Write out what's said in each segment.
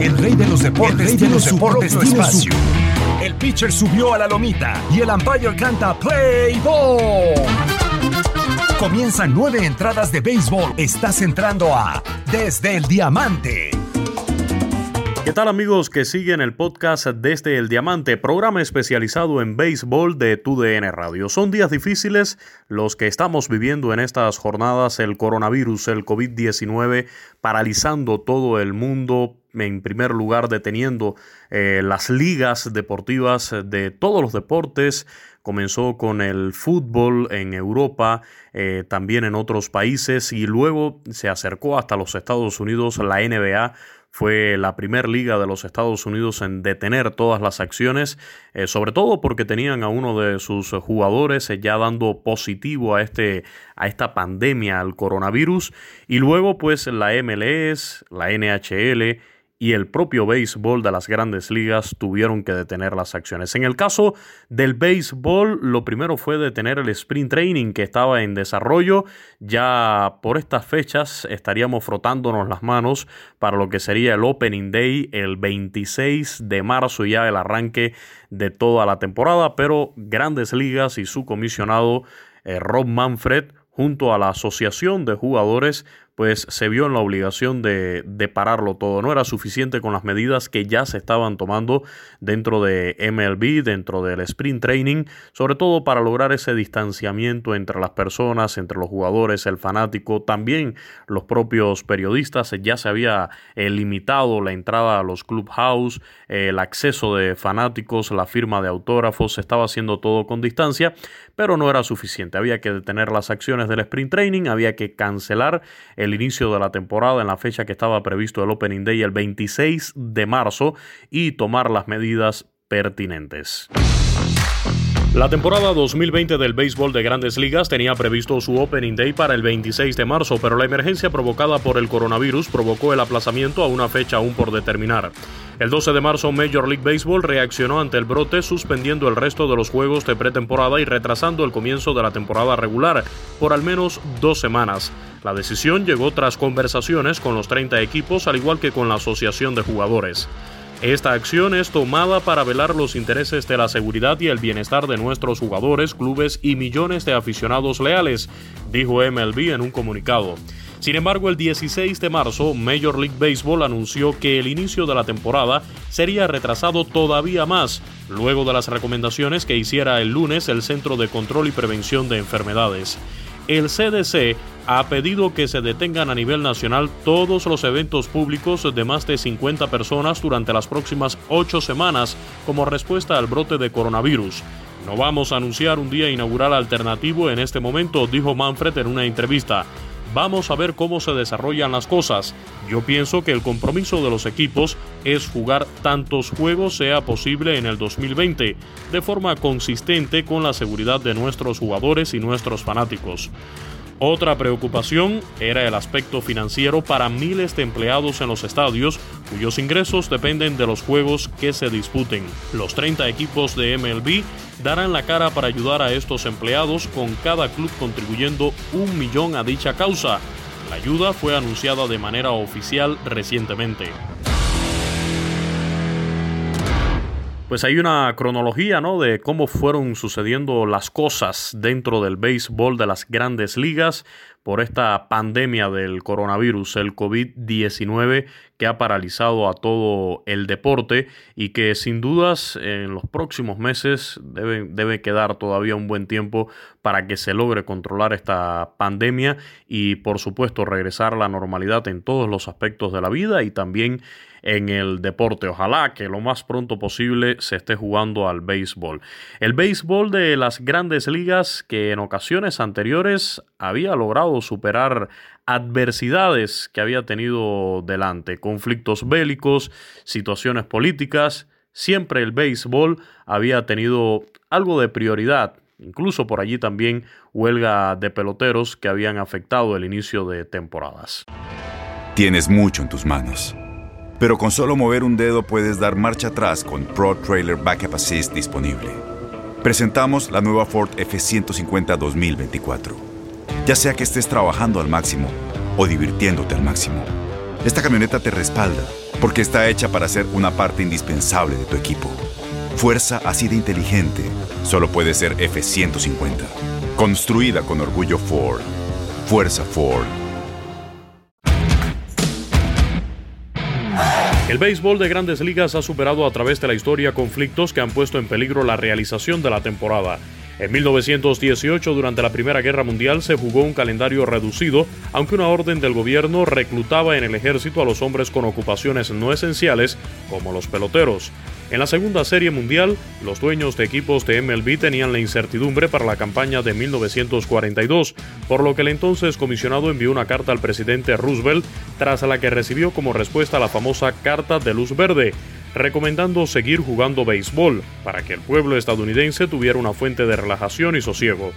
El rey de los deportes, El rey de tiene los su deportes tiene espacio. El pitcher subió a la lomita y el umpire canta Play Ball. Comienzan nueve entradas de béisbol. Estás entrando a Desde el Diamante. ¿Qué tal amigos que siguen el podcast desde el Diamante, programa especializado en béisbol de TUDN Radio? Son días difíciles los que estamos viviendo en estas jornadas, el coronavirus, el COVID-19, paralizando todo el mundo, en primer lugar deteniendo eh, las ligas deportivas de todos los deportes. Comenzó con el fútbol en Europa, eh, también en otros países y luego se acercó hasta los Estados Unidos la NBA fue la primera liga de los Estados Unidos en detener todas las acciones, eh, sobre todo porque tenían a uno de sus jugadores ya dando positivo a, este, a esta pandemia, al coronavirus, y luego pues la MLS, la NHL y el propio béisbol de las grandes ligas tuvieron que detener las acciones. En el caso del béisbol, lo primero fue detener el sprint training que estaba en desarrollo. Ya por estas fechas estaríamos frotándonos las manos para lo que sería el Opening Day el 26 de marzo, ya el arranque de toda la temporada, pero grandes ligas y su comisionado eh, Rob Manfred junto a la Asociación de Jugadores pues se vio en la obligación de, pararlo todo. No era suficiente con las medidas que ya se estaban tomando dentro de MLB, dentro del sprint training, sobre todo para lograr ese distanciamiento entre las personas, entre los jugadores, el fanático, también los propios periodistas. Ya se había eh, limitado la entrada a los clubhouse, eh, el acceso de fanáticos, la firma de autógrafos, se estaba haciendo todo con distancia, pero no era suficiente. Había que detener las acciones del sprint training, había que cancelar el el inicio de la temporada en la fecha que estaba previsto el Opening Day el 26 de marzo y tomar las medidas pertinentes. La temporada 2020 del béisbol de grandes ligas tenía previsto su Opening Day para el 26 de marzo, pero la emergencia provocada por el coronavirus provocó el aplazamiento a una fecha aún por determinar. El 12 de marzo Major League Baseball reaccionó ante el brote suspendiendo el resto de los juegos de pretemporada y retrasando el comienzo de la temporada regular por al menos dos semanas. La decisión llegó tras conversaciones con los 30 equipos al igual que con la Asociación de Jugadores. Esta acción es tomada para velar los intereses de la seguridad y el bienestar de nuestros jugadores, clubes y millones de aficionados leales, dijo MLB en un comunicado. Sin embargo, el 16 de marzo, Major League Baseball anunció que el inicio de la temporada sería retrasado todavía más, luego de las recomendaciones que hiciera el lunes el Centro de Control y Prevención de Enfermedades. El CDC ha pedido que se detengan a nivel nacional todos los eventos públicos de más de 50 personas durante las próximas ocho semanas como respuesta al brote de coronavirus. No vamos a anunciar un día inaugural alternativo en este momento, dijo Manfred en una entrevista. Vamos a ver cómo se desarrollan las cosas. Yo pienso que el compromiso de los equipos es jugar tantos juegos sea posible en el 2020, de forma consistente con la seguridad de nuestros jugadores y nuestros fanáticos. Otra preocupación era el aspecto financiero para miles de empleados en los estadios cuyos ingresos dependen de los juegos que se disputen. Los 30 equipos de MLB darán la cara para ayudar a estos empleados con cada club contribuyendo un millón a dicha causa. La ayuda fue anunciada de manera oficial recientemente. Pues hay una cronología, ¿no? De cómo fueron sucediendo las cosas dentro del béisbol de las grandes ligas por esta pandemia del coronavirus, el COVID-19, que ha paralizado a todo el deporte y que sin dudas en los próximos meses debe, debe quedar todavía un buen tiempo para que se logre controlar esta pandemia y por supuesto regresar a la normalidad en todos los aspectos de la vida y también en el deporte. Ojalá que lo más pronto posible se esté jugando al béisbol. El béisbol de las grandes ligas que en ocasiones anteriores había logrado superar adversidades que había tenido delante, conflictos bélicos, situaciones políticas, siempre el béisbol había tenido algo de prioridad. Incluso por allí también huelga de peloteros que habían afectado el inicio de temporadas. Tienes mucho en tus manos pero con solo mover un dedo puedes dar marcha atrás con Pro Trailer Backup Assist disponible. Presentamos la nueva Ford F150 2024. Ya sea que estés trabajando al máximo o divirtiéndote al máximo, esta camioneta te respalda porque está hecha para ser una parte indispensable de tu equipo. Fuerza así de inteligente solo puede ser F150. Construida con orgullo Ford. Fuerza Ford. El béisbol de grandes ligas ha superado a través de la historia conflictos que han puesto en peligro la realización de la temporada. En 1918, durante la Primera Guerra Mundial, se jugó un calendario reducido, aunque una orden del gobierno reclutaba en el ejército a los hombres con ocupaciones no esenciales, como los peloteros. En la segunda serie mundial, los dueños de equipos de MLB tenían la incertidumbre para la campaña de 1942, por lo que el entonces comisionado envió una carta al presidente Roosevelt, tras la que recibió como respuesta la famosa Carta de Luz Verde, recomendando seguir jugando béisbol para que el pueblo estadounidense tuviera una fuente de relajación y sosiego.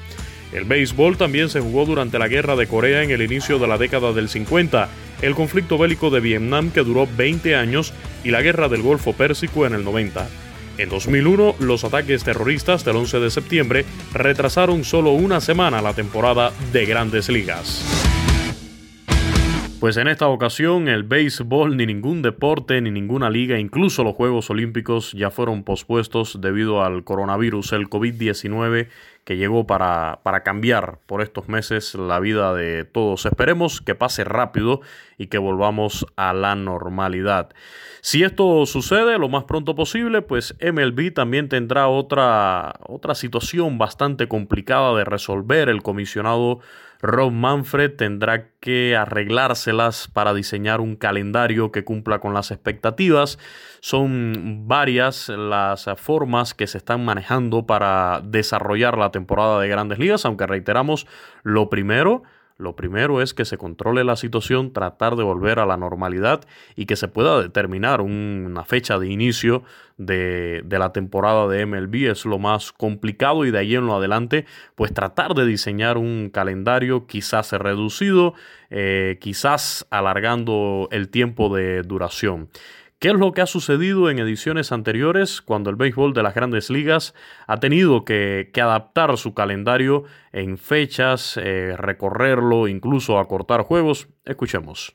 El béisbol también se jugó durante la Guerra de Corea en el inicio de la década del 50, el conflicto bélico de Vietnam que duró 20 años y la Guerra del Golfo Pérsico en el 90. En 2001, los ataques terroristas del 11 de septiembre retrasaron solo una semana la temporada de grandes ligas. Pues en esta ocasión el béisbol, ni ningún deporte, ni ninguna liga, incluso los Juegos Olímpicos ya fueron pospuestos debido al coronavirus, el COVID-19 que llegó para, para cambiar por estos meses la vida de todos. Esperemos que pase rápido y que volvamos a la normalidad. Si esto sucede lo más pronto posible, pues MLB también tendrá otra, otra situación bastante complicada de resolver. El comisionado Rob Manfred tendrá que arreglárselas para diseñar un calendario que cumpla con las expectativas. Son varias las formas que se están manejando para desarrollar la temporada de grandes ligas, aunque reiteramos, lo primero lo primero es que se controle la situación, tratar de volver a la normalidad y que se pueda determinar una fecha de inicio de, la temporada de MLB. Es lo más complicado y de ahí en lo adelante, pues tratar de diseñar un calendario quizás reducido, eh, quizás alargando el tiempo de duración. ¿Qué es lo que ha sucedido en ediciones anteriores cuando el béisbol de las grandes ligas ha tenido que, adaptar su calendario en fechas, eh, recorrerlo, incluso acortar juegos? Escuchemos.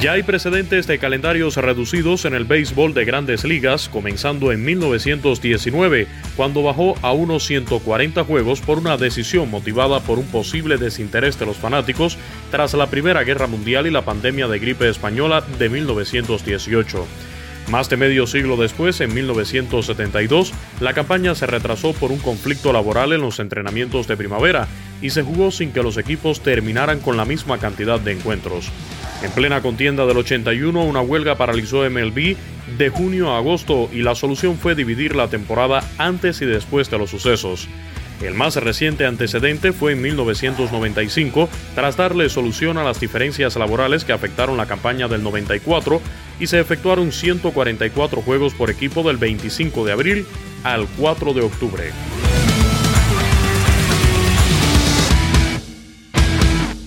Ya hay precedentes de calendarios reducidos en el béisbol de grandes ligas, comenzando en 1919, cuando bajó a unos 140 juegos por una decisión motivada por un posible desinterés de los fanáticos tras la Primera Guerra Mundial y la pandemia de gripe española de 1918. Más de medio siglo después, en 1972, la campaña se retrasó por un conflicto laboral en los entrenamientos de primavera, y se jugó sin que los equipos terminaran con la misma cantidad de encuentros. En plena contienda del 81, una huelga paralizó MLB de junio a agosto y la solución fue dividir la temporada antes y después de los sucesos. El más reciente antecedente fue en 1995, tras darle solución a las diferencias laborales que afectaron la campaña del 94 y se efectuaron 144 juegos por equipo del 25 de abril al 4 de octubre.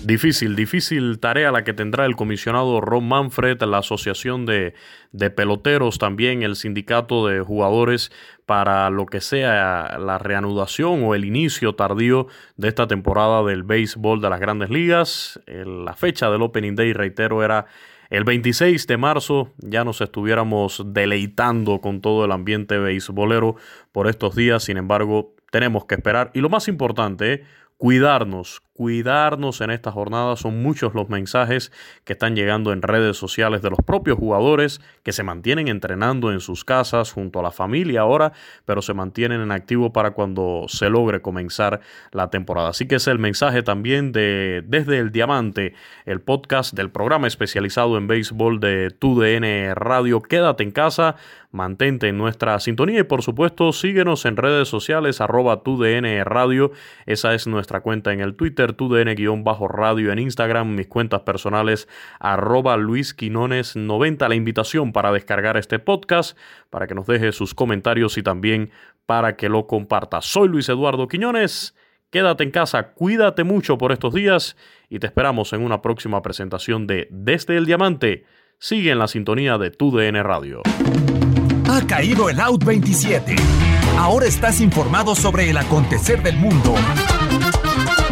Difícil, difícil tarea la que tendrá el comisionado Ron Manfred, la Asociación de, de, Peloteros, también el sindicato de jugadores para lo que sea la reanudación o el inicio tardío de esta temporada del béisbol de las grandes ligas. La fecha del Opening Day, reitero, era el 26 de marzo. Ya nos estuviéramos deleitando con todo el ambiente beisbolero por estos días. Sin embargo, tenemos que esperar. Y lo más importante, cuidarnos, cuidarnos en esta jornada. Son muchos los mensajes que están llegando en redes sociales de los propios jugadores que se mantienen entrenando en sus casas junto a la familia ahora, pero se mantienen en activo para cuando se logre comenzar la temporada. Así que es el mensaje también de Desde el Diamante, el podcast del programa especializado en béisbol de TUDN Radio. Quédate en casa, mantente en nuestra sintonía y por supuesto síguenos en redes sociales arroba TUDN Radio. Esa es nuestra cuenta en el Twitter, TUDN-radio en Instagram, mis cuentas personales arroba Luis Quinones 90. La invitación para descargar este podcast, para que nos deje sus comentarios y también para que lo comparta. Soy Luis Eduardo Quiñones. Quédate en casa, cuídate mucho por estos días y te esperamos en una próxima presentación de Desde el Diamante. Sigue en la sintonía de TUDN Radio. Ha caído el Out 27. Ahora estás informado sobre el acontecer del mundo